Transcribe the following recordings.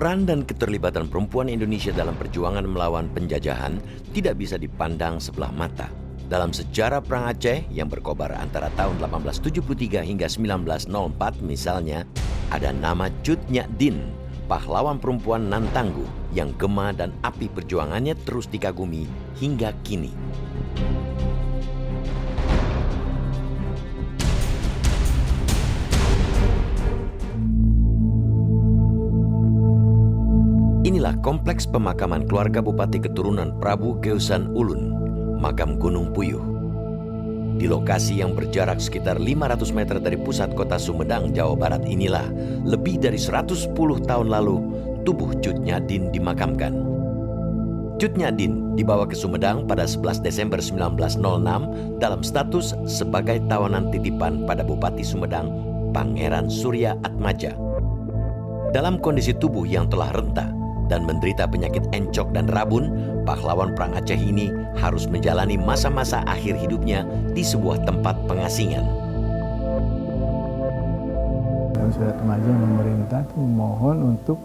Peran dan keterlibatan perempuan Indonesia dalam perjuangan melawan penjajahan tidak bisa dipandang sebelah mata. Dalam sejarah Perang Aceh yang berkobar antara tahun 1873 hingga 1904 misalnya, ada nama Cut Nyak Din, pahlawan perempuan nan tangguh yang gema dan api perjuangannya terus dikagumi hingga kini. Kompleks pemakaman keluarga Bupati Keturunan Prabu Geusan Ulun, Makam Gunung Puyuh. Di lokasi yang berjarak sekitar 500 meter dari pusat kota Sumedang, Jawa Barat inilah, lebih dari 110 tahun lalu, tubuh Cut Nyadin dimakamkan. Cut Nyadin dibawa ke Sumedang pada 11 Desember 1906 dalam status sebagai tawanan titipan pada Bupati Sumedang, Pangeran Surya Atmaja. Dalam kondisi tubuh yang telah rentah, dan menderita penyakit encok dan rabun, pahlawan Perang Aceh ini harus menjalani masa-masa akhir hidupnya di sebuah tempat pengasingan. Dan sudah remaja memerintah itu memohon untuk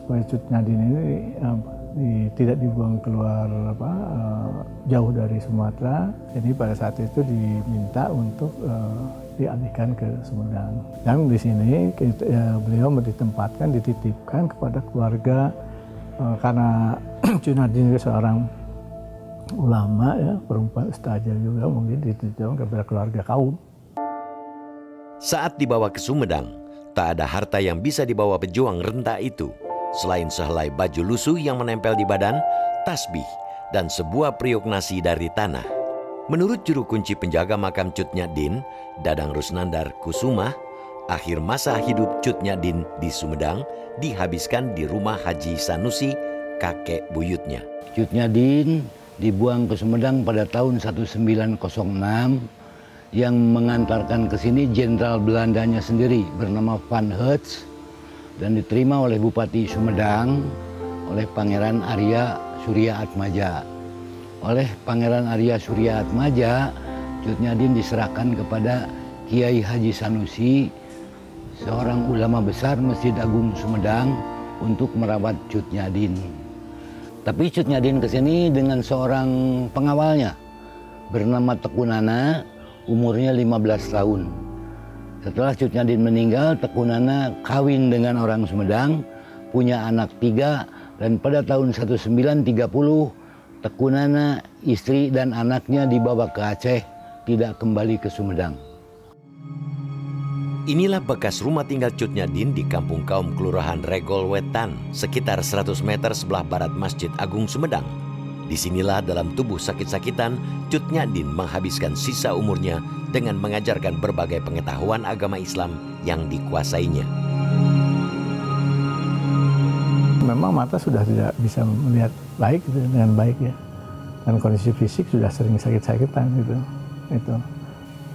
supaya Cut Nyadin ini uh, di, tidak dibuang keluar apa, uh, jauh dari Sumatera. Jadi pada saat itu diminta untuk uh, dialihkan ke Sumedang. Dan di sini kita, ya, beliau ditempatkan, dititipkan kepada keluarga Eh, karena Junadin itu seorang ulama ya, perempuan ustazah juga mungkin dititipkan kepada keluarga kaum. Saat dibawa ke Sumedang, tak ada harta yang bisa dibawa pejuang renta itu. Selain sehelai baju lusuh yang menempel di badan, tasbih, dan sebuah periuk nasi dari tanah. Menurut juru kunci penjaga makam Cutnya Din, Dadang Rusnandar Kusuma, akhir masa hidup Cut Nyadin di Sumedang dihabiskan di rumah Haji Sanusi, kakek buyutnya. Cut Nyadin dibuang ke Sumedang pada tahun 1906 yang mengantarkan ke sini jenderal Belandanya sendiri bernama Van Hertz dan diterima oleh Bupati Sumedang oleh Pangeran Arya Surya Atmaja. Oleh Pangeran Arya Surya Atmaja, Cut Nyadin diserahkan kepada Kiai Haji Sanusi seorang ulama besar Masjid Agung Sumedang untuk merawat Cut Nyadin. Tapi Cut Nyadin ke sini dengan seorang pengawalnya bernama Tekunana, umurnya 15 tahun. Setelah Cut Nyadin meninggal, Tekunana kawin dengan orang Sumedang, punya anak tiga, dan pada tahun 1930 Tekunana, istri dan anaknya dibawa ke Aceh, tidak kembali ke Sumedang. Inilah bekas rumah tinggal Cut Nyadin di kampung kaum Kelurahan Regol Wetan, sekitar 100 meter sebelah barat Masjid Agung Sumedang. Di sinilah dalam tubuh sakit-sakitan, Cut Nyadin menghabiskan sisa umurnya dengan mengajarkan berbagai pengetahuan agama Islam yang dikuasainya. Memang mata sudah tidak bisa melihat baik gitu, dengan baik ya. Dan kondisi fisik sudah sering sakit-sakitan gitu. Itu.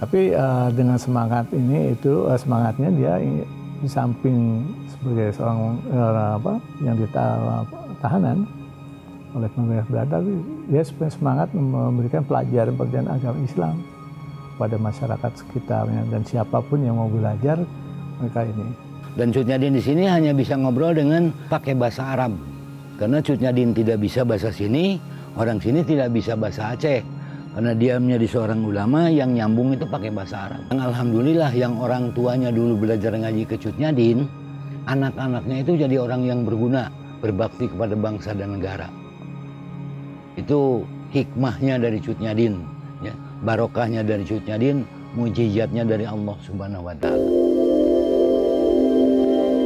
Tapi uh, dengan semangat ini itu uh, semangatnya dia di samping sebagai seorang uh, apa yang ditahanan oleh pemerintah Belanda, dia semangat memberikan pelajaran pelajaran agama Islam pada masyarakat sekitarnya dan siapa pun yang mau belajar mereka ini. Dan Cutnyadin di sini hanya bisa ngobrol dengan pakai bahasa Arab. Karena Cutnyadin tidak bisa bahasa sini, orang sini tidak bisa bahasa Aceh. Karena dia menjadi seorang ulama yang nyambung itu pakai bahasa Arab. Yang Alhamdulillah yang orang tuanya dulu belajar ngaji ke Din, anak-anaknya itu jadi orang yang berguna, berbakti kepada bangsa dan negara. Itu hikmahnya dari Din, ya. barokahnya dari Din, mujizatnya dari Allah Subhanahu wa taala.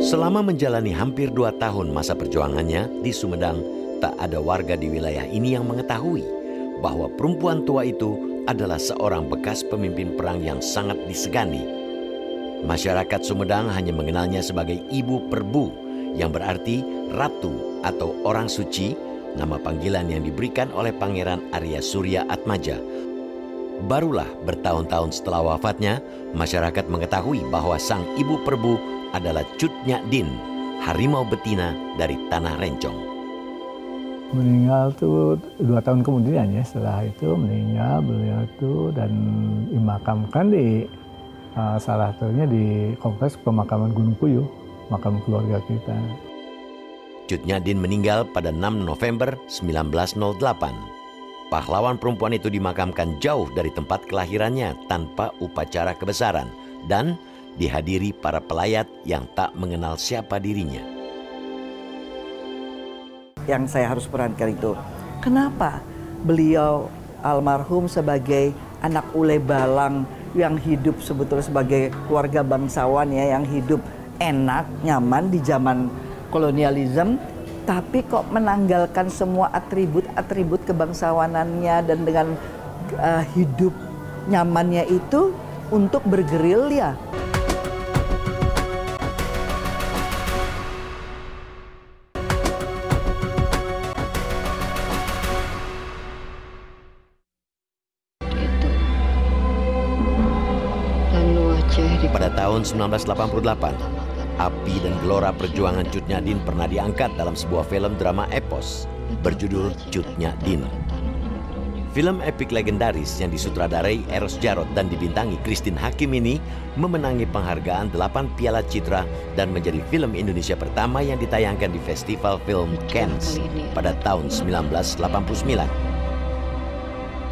Selama menjalani hampir dua tahun masa perjuangannya di Sumedang, tak ada warga di wilayah ini yang mengetahui bahwa perempuan tua itu adalah seorang bekas pemimpin perang yang sangat disegani. Masyarakat Sumedang hanya mengenalnya sebagai Ibu Perbu, yang berarti ratu atau orang suci, nama panggilan yang diberikan oleh Pangeran Arya Surya Atmaja. Barulah bertahun-tahun setelah wafatnya, masyarakat mengetahui bahwa sang Ibu Perbu adalah Cutnya Din, harimau betina dari Tanah Rencong meninggal tuh dua tahun kemudian ya setelah itu meninggal beliau tuh dan dimakamkan di uh, salah satunya di kompleks pemakaman Gunung Puyuh makam keluarga kita. Cut Nyadin meninggal pada 6 November 1908. Pahlawan perempuan itu dimakamkan jauh dari tempat kelahirannya tanpa upacara kebesaran dan dihadiri para pelayat yang tak mengenal siapa dirinya. Yang saya harus perankan itu, kenapa beliau almarhum sebagai anak ule balang yang hidup sebetulnya sebagai keluarga bangsawan ya yang hidup enak, nyaman di zaman kolonialisme tapi kok menanggalkan semua atribut-atribut kebangsawanannya dan dengan uh, hidup nyamannya itu untuk bergerilya. Tahun 1988, api dan gelora perjuangan Cut Nyadin pernah diangkat dalam sebuah film drama epos berjudul Cut Nyadin. Film epik legendaris yang disutradarai Eros Jarot dan dibintangi Christine Hakim ini memenangi penghargaan 8 Piala Citra dan menjadi film Indonesia pertama yang ditayangkan di Festival Film Cannes pada tahun 1989.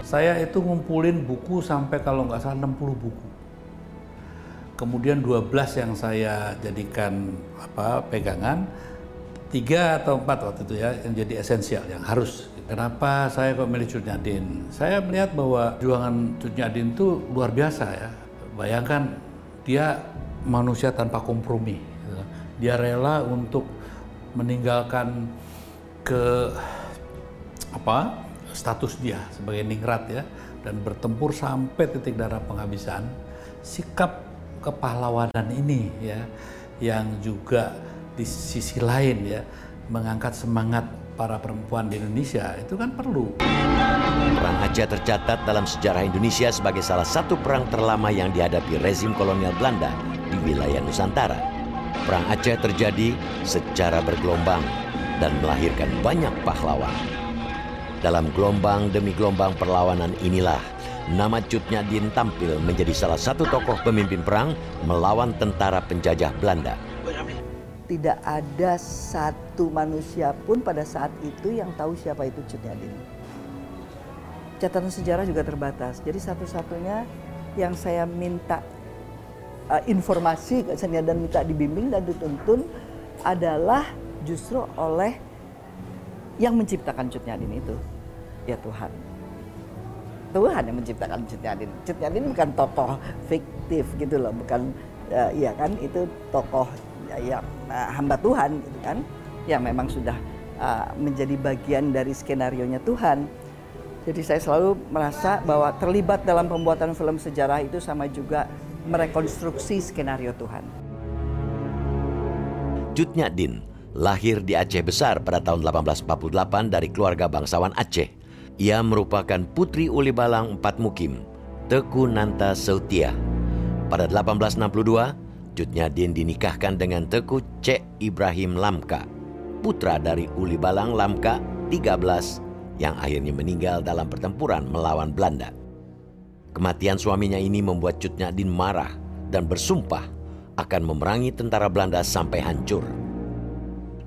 Saya itu ngumpulin buku sampai kalau nggak salah 60 buku kemudian 12 yang saya jadikan apa pegangan, tiga atau empat waktu itu ya yang jadi esensial yang harus. Kenapa saya kok milih Cut Nyadin? Saya melihat bahwa juangan Cut Nyadin itu luar biasa ya. Bayangkan dia manusia tanpa kompromi. Dia rela untuk meninggalkan ke apa status dia sebagai ningrat ya dan bertempur sampai titik darah penghabisan. Sikap kepahlawanan ini ya yang juga di sisi lain ya mengangkat semangat para perempuan di Indonesia itu kan perlu. Perang Aceh tercatat dalam sejarah Indonesia sebagai salah satu perang terlama yang dihadapi rezim kolonial Belanda di wilayah Nusantara. Perang Aceh terjadi secara bergelombang dan melahirkan banyak pahlawan. Dalam gelombang demi gelombang perlawanan inilah nama Cut Nyadin tampil menjadi salah satu tokoh pemimpin perang melawan tentara penjajah Belanda. Tidak ada satu manusia pun pada saat itu yang tahu siapa itu Cut Nyadin. Catatan sejarah juga terbatas. Jadi satu-satunya yang saya minta uh, informasi saya dan minta dibimbing dan dituntun adalah justru oleh yang menciptakan Cut Nyadin itu, ya Tuhan. Tuhan yang menciptakan Cut Nyadin. Cut Nyadin bukan tokoh fiktif gitu loh, bukan uh, ya kan itu tokoh ya, yang uh, hamba Tuhan gitu kan, yang memang sudah uh, menjadi bagian dari skenario nya Tuhan. Jadi saya selalu merasa bahwa terlibat dalam pembuatan film sejarah itu sama juga merekonstruksi skenario Tuhan. Cut Nyadin lahir di Aceh Besar pada tahun 1848 dari keluarga bangsawan Aceh. Ia merupakan putri Uli Balang Empat Mukim, Teku Nanta Sautia. Pada 1862, Cut Nyadin dinikahkan dengan Teku Cek Ibrahim Lamka, putra dari Uli Balang Lamka 13 yang akhirnya meninggal dalam pertempuran melawan Belanda. Kematian suaminya ini membuat Cut Nyadin marah dan bersumpah akan memerangi tentara Belanda sampai hancur.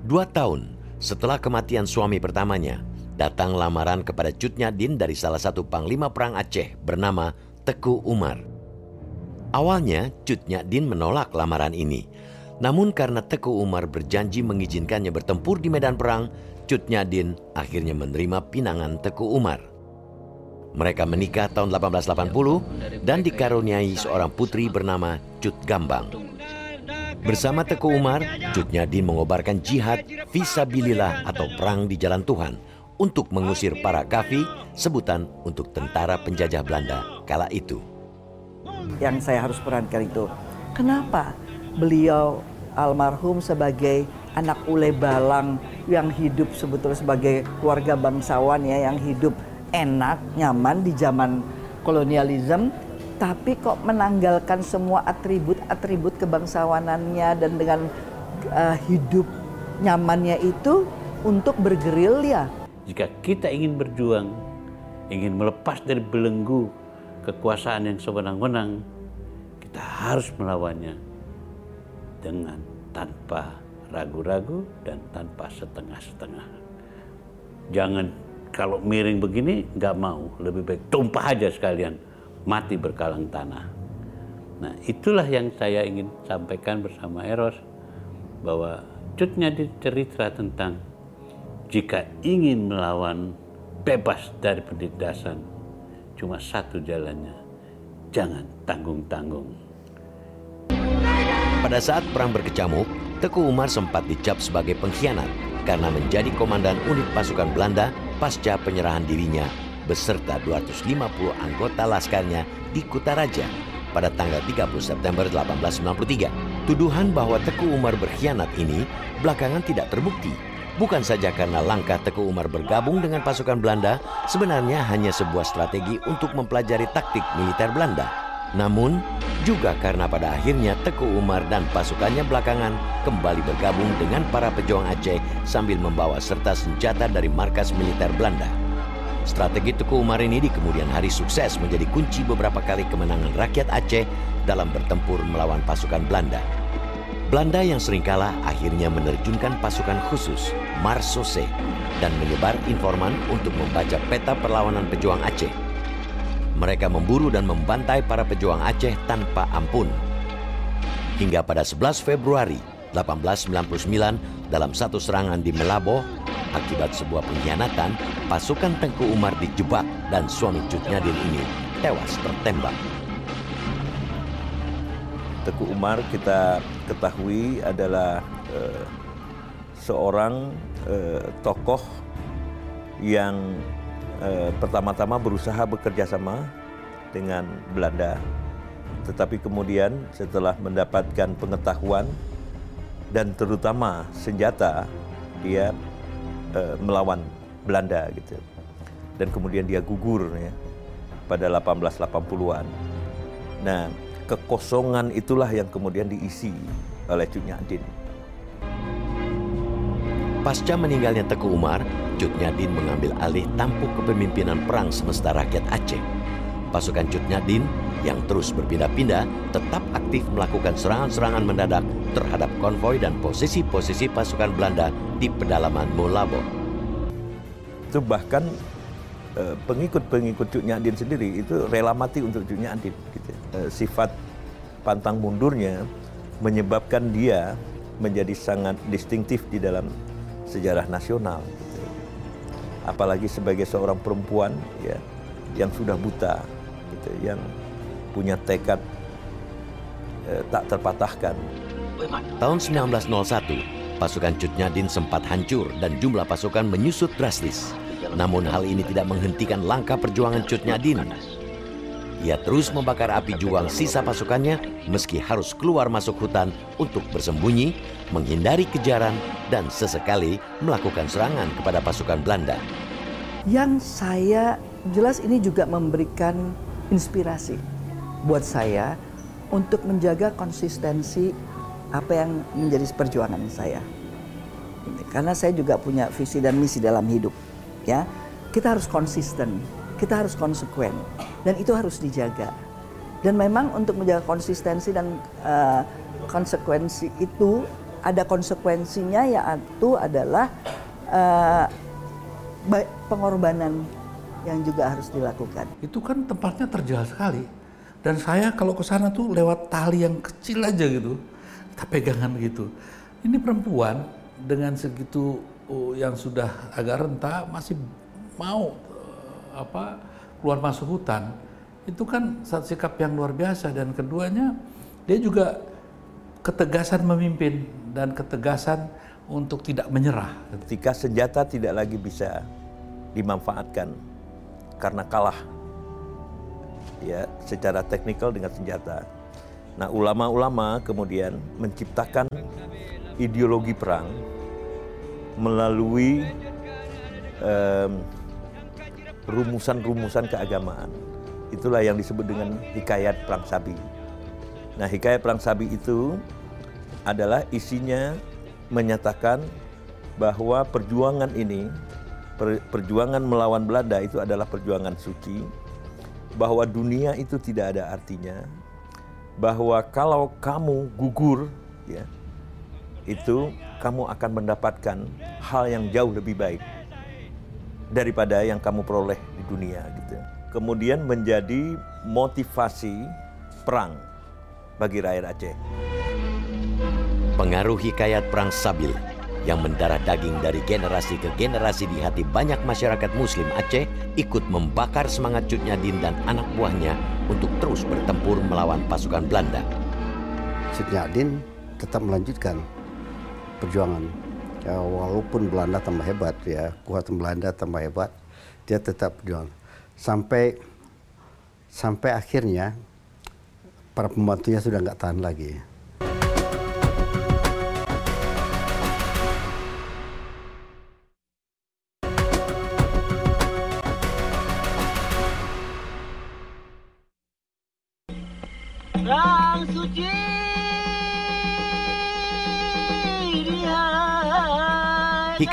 Dua tahun setelah kematian suami pertamanya, datang lamaran kepada Cut Nyadin dari salah satu panglima perang Aceh bernama Teku Umar. Awalnya Cut Nyadin menolak lamaran ini. Namun karena Teku Umar berjanji mengizinkannya bertempur di medan perang, Cut Nyadin akhirnya menerima pinangan Teku Umar. Mereka menikah tahun 1880 dan dikaruniai seorang putri bernama Cut Gambang. Bersama Teku Umar, Cut Nyadin mengobarkan jihad visabilillah atau perang di jalan Tuhan untuk mengusir para kafi, sebutan untuk tentara penjajah Belanda kala itu. Yang saya harus perankan itu, kenapa beliau almarhum sebagai anak ule balang yang hidup sebetulnya sebagai keluarga bangsawan ya yang hidup enak, nyaman di zaman kolonialisme tapi kok menanggalkan semua atribut-atribut kebangsawanannya dan dengan uh, hidup nyamannya itu untuk bergerilya jika kita ingin berjuang, ingin melepas dari belenggu kekuasaan yang sewenang-wenang, kita harus melawannya dengan tanpa ragu-ragu dan tanpa setengah-setengah. Jangan kalau miring begini nggak mau, lebih baik tumpah aja sekalian, mati berkalang tanah. Nah itulah yang saya ingin sampaikan bersama Eros bahwa cutnya di cerita tentang jika ingin melawan bebas dari penindasan cuma satu jalannya jangan tanggung-tanggung pada saat perang berkecamuk Teku Umar sempat dicap sebagai pengkhianat karena menjadi komandan unit pasukan Belanda pasca penyerahan dirinya beserta 250 anggota laskarnya di Kutaraja pada tanggal 30 September 1893. Tuduhan bahwa Teku Umar berkhianat ini belakangan tidak terbukti. Bukan saja karena langkah Teku Umar bergabung dengan pasukan Belanda, sebenarnya hanya sebuah strategi untuk mempelajari taktik militer Belanda. Namun, juga karena pada akhirnya Teku Umar dan pasukannya belakangan kembali bergabung dengan para pejuang Aceh sambil membawa serta senjata dari markas militer Belanda. Strategi Teku Umar ini di kemudian hari sukses menjadi kunci beberapa kali kemenangan rakyat Aceh dalam bertempur melawan pasukan Belanda. Belanda yang sering kalah akhirnya menerjunkan pasukan khusus Marsose dan menyebar informan untuk membaca peta perlawanan pejuang Aceh. Mereka memburu dan membantai para pejuang Aceh tanpa ampun. Hingga pada 11 Februari 1899 dalam satu serangan di Melabo, akibat sebuah pengkhianatan, pasukan Tengku Umar dijebak dan suami Cut Nyadin ini tewas tertembak. Teku Umar kita ketahui adalah uh, seorang uh, tokoh yang uh, pertama-tama berusaha bekerja sama dengan Belanda, tetapi kemudian setelah mendapatkan pengetahuan dan terutama senjata, dia melawan Belanda gitu, dan kemudian dia gugur ya pada 1880-an. Nah, kekosongan itulah yang kemudian diisi oleh Cut Nyadin. Pasca meninggalnya Teku Umar, Cut Nyadin mengambil alih tampuk kepemimpinan perang semesta rakyat Aceh. Pasukan Cut Nyadin yang terus berpindah-pindah tetap aktif melakukan serangan-serangan mendadak terhadap konvoi dan posisi-posisi pasukan Belanda di pedalaman Molabo. Itu bahkan pengikut-pengikut Cut Nyadin sendiri itu rela mati untuk Cut Nyadin. Gitu. Eh, sifat pantang mundurnya menyebabkan dia menjadi sangat distintif di dalam sejarah nasional. Gitu. Apalagi sebagai seorang perempuan ya yang sudah buta, gitu, yang punya tekad eh, tak terpatahkan. Tahun 1901, pasukan Cut Nyadin sempat hancur dan jumlah pasukan menyusut drastis. Namun hal ini tidak menghentikan langkah perjuangan Cut Nyadin. Ia terus membakar api juang sisa pasukannya meski harus keluar masuk hutan untuk bersembunyi, menghindari kejaran, dan sesekali melakukan serangan kepada pasukan Belanda. Yang saya jelas ini juga memberikan inspirasi buat saya untuk menjaga konsistensi apa yang menjadi perjuangan saya. Karena saya juga punya visi dan misi dalam hidup, ya. Kita harus konsisten, kita harus konsekuen, dan itu harus dijaga. Dan memang untuk menjaga konsistensi dan uh, konsekuensi itu ada konsekuensinya yaitu adalah uh, pengorbanan yang juga harus dilakukan. Itu kan tempatnya terjal sekali. Dan saya kalau ke sana tuh lewat tali yang kecil aja gitu. Kita pegangan gitu. Ini perempuan dengan segitu yang sudah agak renta masih mau uh, apa keluar masuk hutan. Itu kan satu sikap yang luar biasa dan keduanya dia juga ketegasan memimpin dan ketegasan untuk tidak menyerah. Ketika senjata tidak lagi bisa dimanfaatkan karena kalah ya secara teknikal dengan senjata. Nah, ulama-ulama kemudian menciptakan ideologi perang melalui rumusan-rumusan keagamaan. Itulah yang disebut dengan hikayat perang sabi. Nah, hikayat perang sabi itu adalah isinya menyatakan bahwa perjuangan ini, perjuangan melawan Belanda itu adalah perjuangan suci, bahwa dunia itu tidak ada artinya, bahwa kalau kamu gugur, ya, itu kamu akan mendapatkan hal yang jauh lebih baik daripada yang kamu peroleh di dunia gitu. Kemudian menjadi motivasi perang bagi rakyat Aceh. Pengaruh hikayat perang Sabil yang mendarah daging dari generasi ke generasi di hati banyak masyarakat muslim Aceh ikut membakar semangat Cut Nyadin dan anak buahnya untuk terus bertempur melawan pasukan Belanda. Cut Nyadin tetap melanjutkan perjuangan. Ya, walaupun Belanda tambah hebat ya, kuat Belanda tambah hebat, dia tetap berjuang. Sampai sampai akhirnya para pembantunya sudah nggak tahan lagi.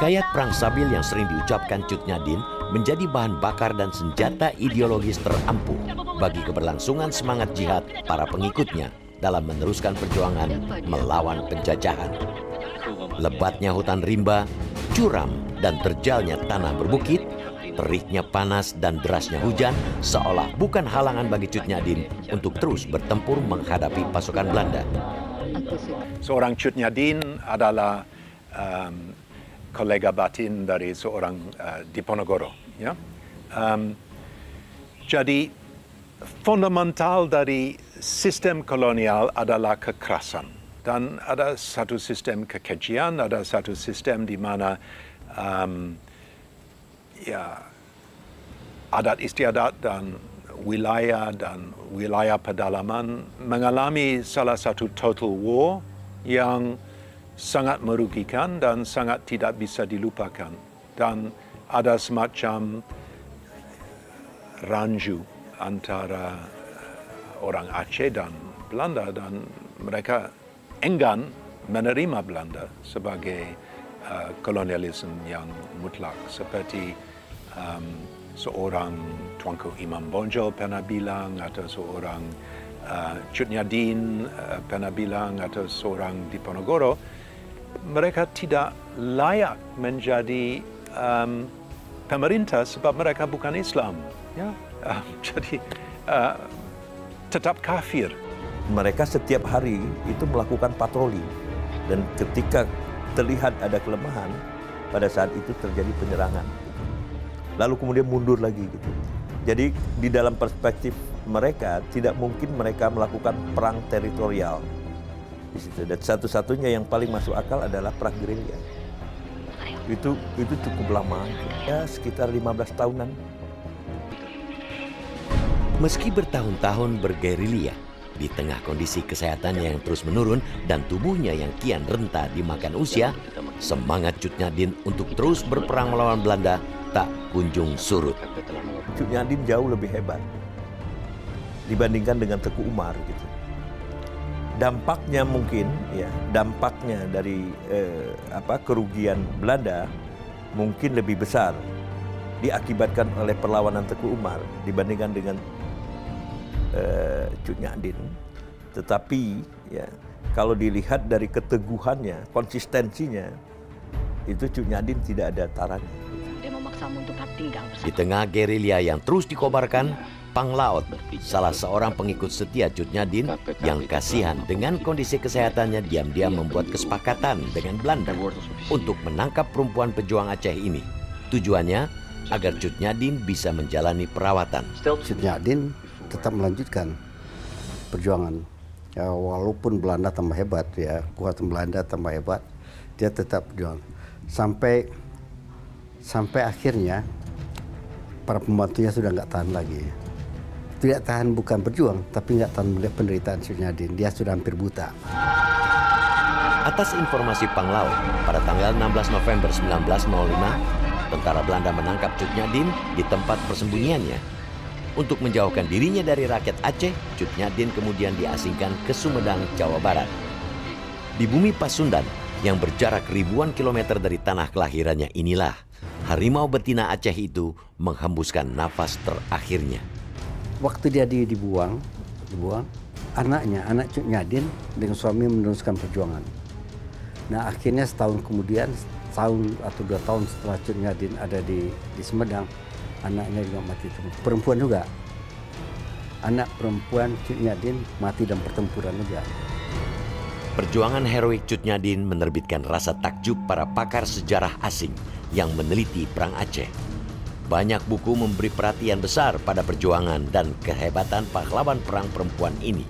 Hikayat Perang Sabil yang sering diucapkan Cut Nyadin menjadi bahan bakar dan senjata ideologis terampuh bagi keberlangsungan semangat jihad para pengikutnya dalam meneruskan perjuangan melawan penjajahan. Lebatnya hutan rimba, curam dan terjalnya tanah berbukit, teriknya panas dan derasnya hujan seolah bukan halangan bagi Cut Nyadin untuk terus bertempur menghadapi pasukan Belanda. Seorang Cut Nyadin adalah um, kolega batin dari seorang uh, Diponegoro. Ya? Um, jadi fundamental dari sistem kolonial adalah kekerasan dan ada satu sistem kekejian, ada satu sistem di mana um, ya adat istiadat dan wilayah dan wilayah pedalaman mengalami salah satu total war yang sangat merugikan dan sangat tidak bisa dilupakan. Dan ada semacam ranju antara orang Aceh dan Belanda dan mereka enggan menerima Belanda sebagai uh, kolonialisme yang mutlak seperti um, seorang Tuanku Imam Bonjol pernah bilang atau seorang uh, Cut Nyadin uh, pernah bilang atau seorang Diponegoro mereka tidak layak menjadi um, pemerintah sebab mereka bukan Islam. Ya, uh, jadi uh, tetap kafir. Mereka setiap hari itu melakukan patroli dan ketika terlihat ada kelemahan, pada saat itu terjadi penyerangan. Lalu kemudian mundur lagi gitu. Jadi di dalam perspektif mereka tidak mungkin mereka melakukan perang teritorial di situ. Dan satu-satunya yang paling masuk akal adalah perang gerilya. Itu itu cukup lama, ya sekitar 15 tahunan. Meski bertahun-tahun bergerilya, di tengah kondisi kesehatannya yang terus menurun dan tubuhnya yang kian renta dimakan usia, semangat Cut Nyadin untuk terus berperang melawan Belanda tak kunjung surut. Cut Nyadin jauh lebih hebat dibandingkan dengan Teku Umar gitu dampaknya mungkin ya dampaknya dari eh, apa kerugian Belanda mungkin lebih besar diakibatkan oleh perlawanan Teguh Umar dibandingkan dengan eh, Cut Nyadin. Tetapi ya kalau dilihat dari keteguhannya, konsistensinya itu Cut Nyadin tidak ada tarannya. Di tengah gerilya yang terus dikobarkan, Pang Laut, salah seorang pengikut setia Cut Nyadin yang kasihan dengan kondisi kesehatannya diam-diam membuat kesepakatan dengan Belanda untuk menangkap perempuan pejuang Aceh ini. Tujuannya agar Cut Nyadin bisa menjalani perawatan. Cut Nyadin tetap melanjutkan perjuangan. Ya, walaupun Belanda tambah hebat ya, kuat Belanda tambah hebat, dia tetap berjuang. Sampai sampai akhirnya para pembantunya sudah nggak tahan lagi tidak tahan bukan berjuang, tapi nggak tahan melihat penderitaan Suryadin. Dia sudah hampir buta. Atas informasi Panglau, pada tanggal 16 November 1905, tentara Belanda menangkap Cut Nyadin di tempat persembunyiannya. Untuk menjauhkan dirinya dari rakyat Aceh, Cut Nyadin kemudian diasingkan ke Sumedang, Jawa Barat. Di bumi Pasundan, yang berjarak ribuan kilometer dari tanah kelahirannya inilah, harimau betina Aceh itu menghembuskan nafas terakhirnya waktu dia dibuang, dibuang, anaknya, anak Cuk Nyadin dengan suami meneruskan perjuangan. Nah akhirnya setahun kemudian, tahun atau dua tahun setelah Cut Nyadin ada di, di Semedang, anaknya juga mati. Perempuan juga. Anak perempuan Cut Nyadin mati dalam pertempuran juga. Perjuangan heroik Cut Nyadin menerbitkan rasa takjub para pakar sejarah asing yang meneliti Perang Aceh. Banyak buku memberi perhatian besar pada perjuangan dan kehebatan pahlawan perang perempuan ini.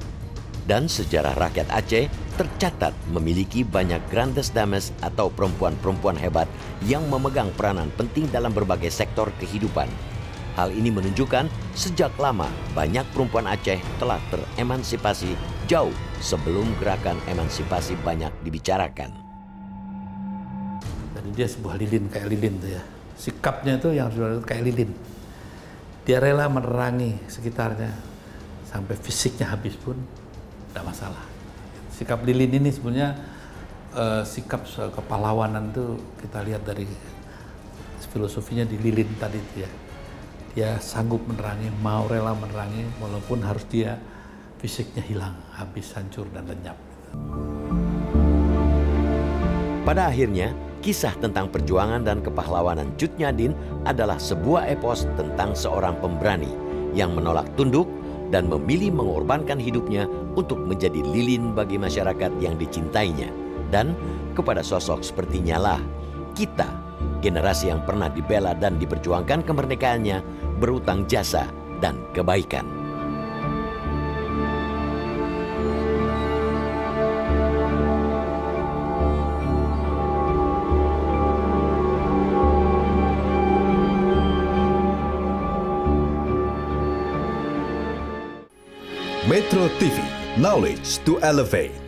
Dan sejarah rakyat Aceh tercatat memiliki banyak grandes dames atau perempuan-perempuan hebat yang memegang peranan penting dalam berbagai sektor kehidupan. Hal ini menunjukkan sejak lama banyak perempuan Aceh telah teremansipasi jauh sebelum gerakan emansipasi banyak dibicarakan. Jadi dia sebuah lilin kayak lilin tuh ya. Sikapnya itu yang sudah kayak lilin. Dia rela menerangi sekitarnya sampai fisiknya habis pun tidak masalah. Sikap lilin ini sebenarnya uh, sikap kepahlawanan itu kita lihat dari filosofinya di lilin tadi itu ya. Dia sanggup menerangi, mau rela menerangi walaupun harus dia fisiknya hilang, habis hancur dan lenyap. Pada akhirnya, kisah tentang perjuangan dan kepahlawanan Cut Nyadin adalah sebuah epos tentang seorang pemberani yang menolak tunduk dan memilih mengorbankan hidupnya untuk menjadi lilin bagi masyarakat yang dicintainya. Dan kepada sosok sepertinya lah, kita, generasi yang pernah dibela dan diperjuangkan kemerdekaannya, berutang jasa dan kebaikan. Metro TV, knowledge to elevate.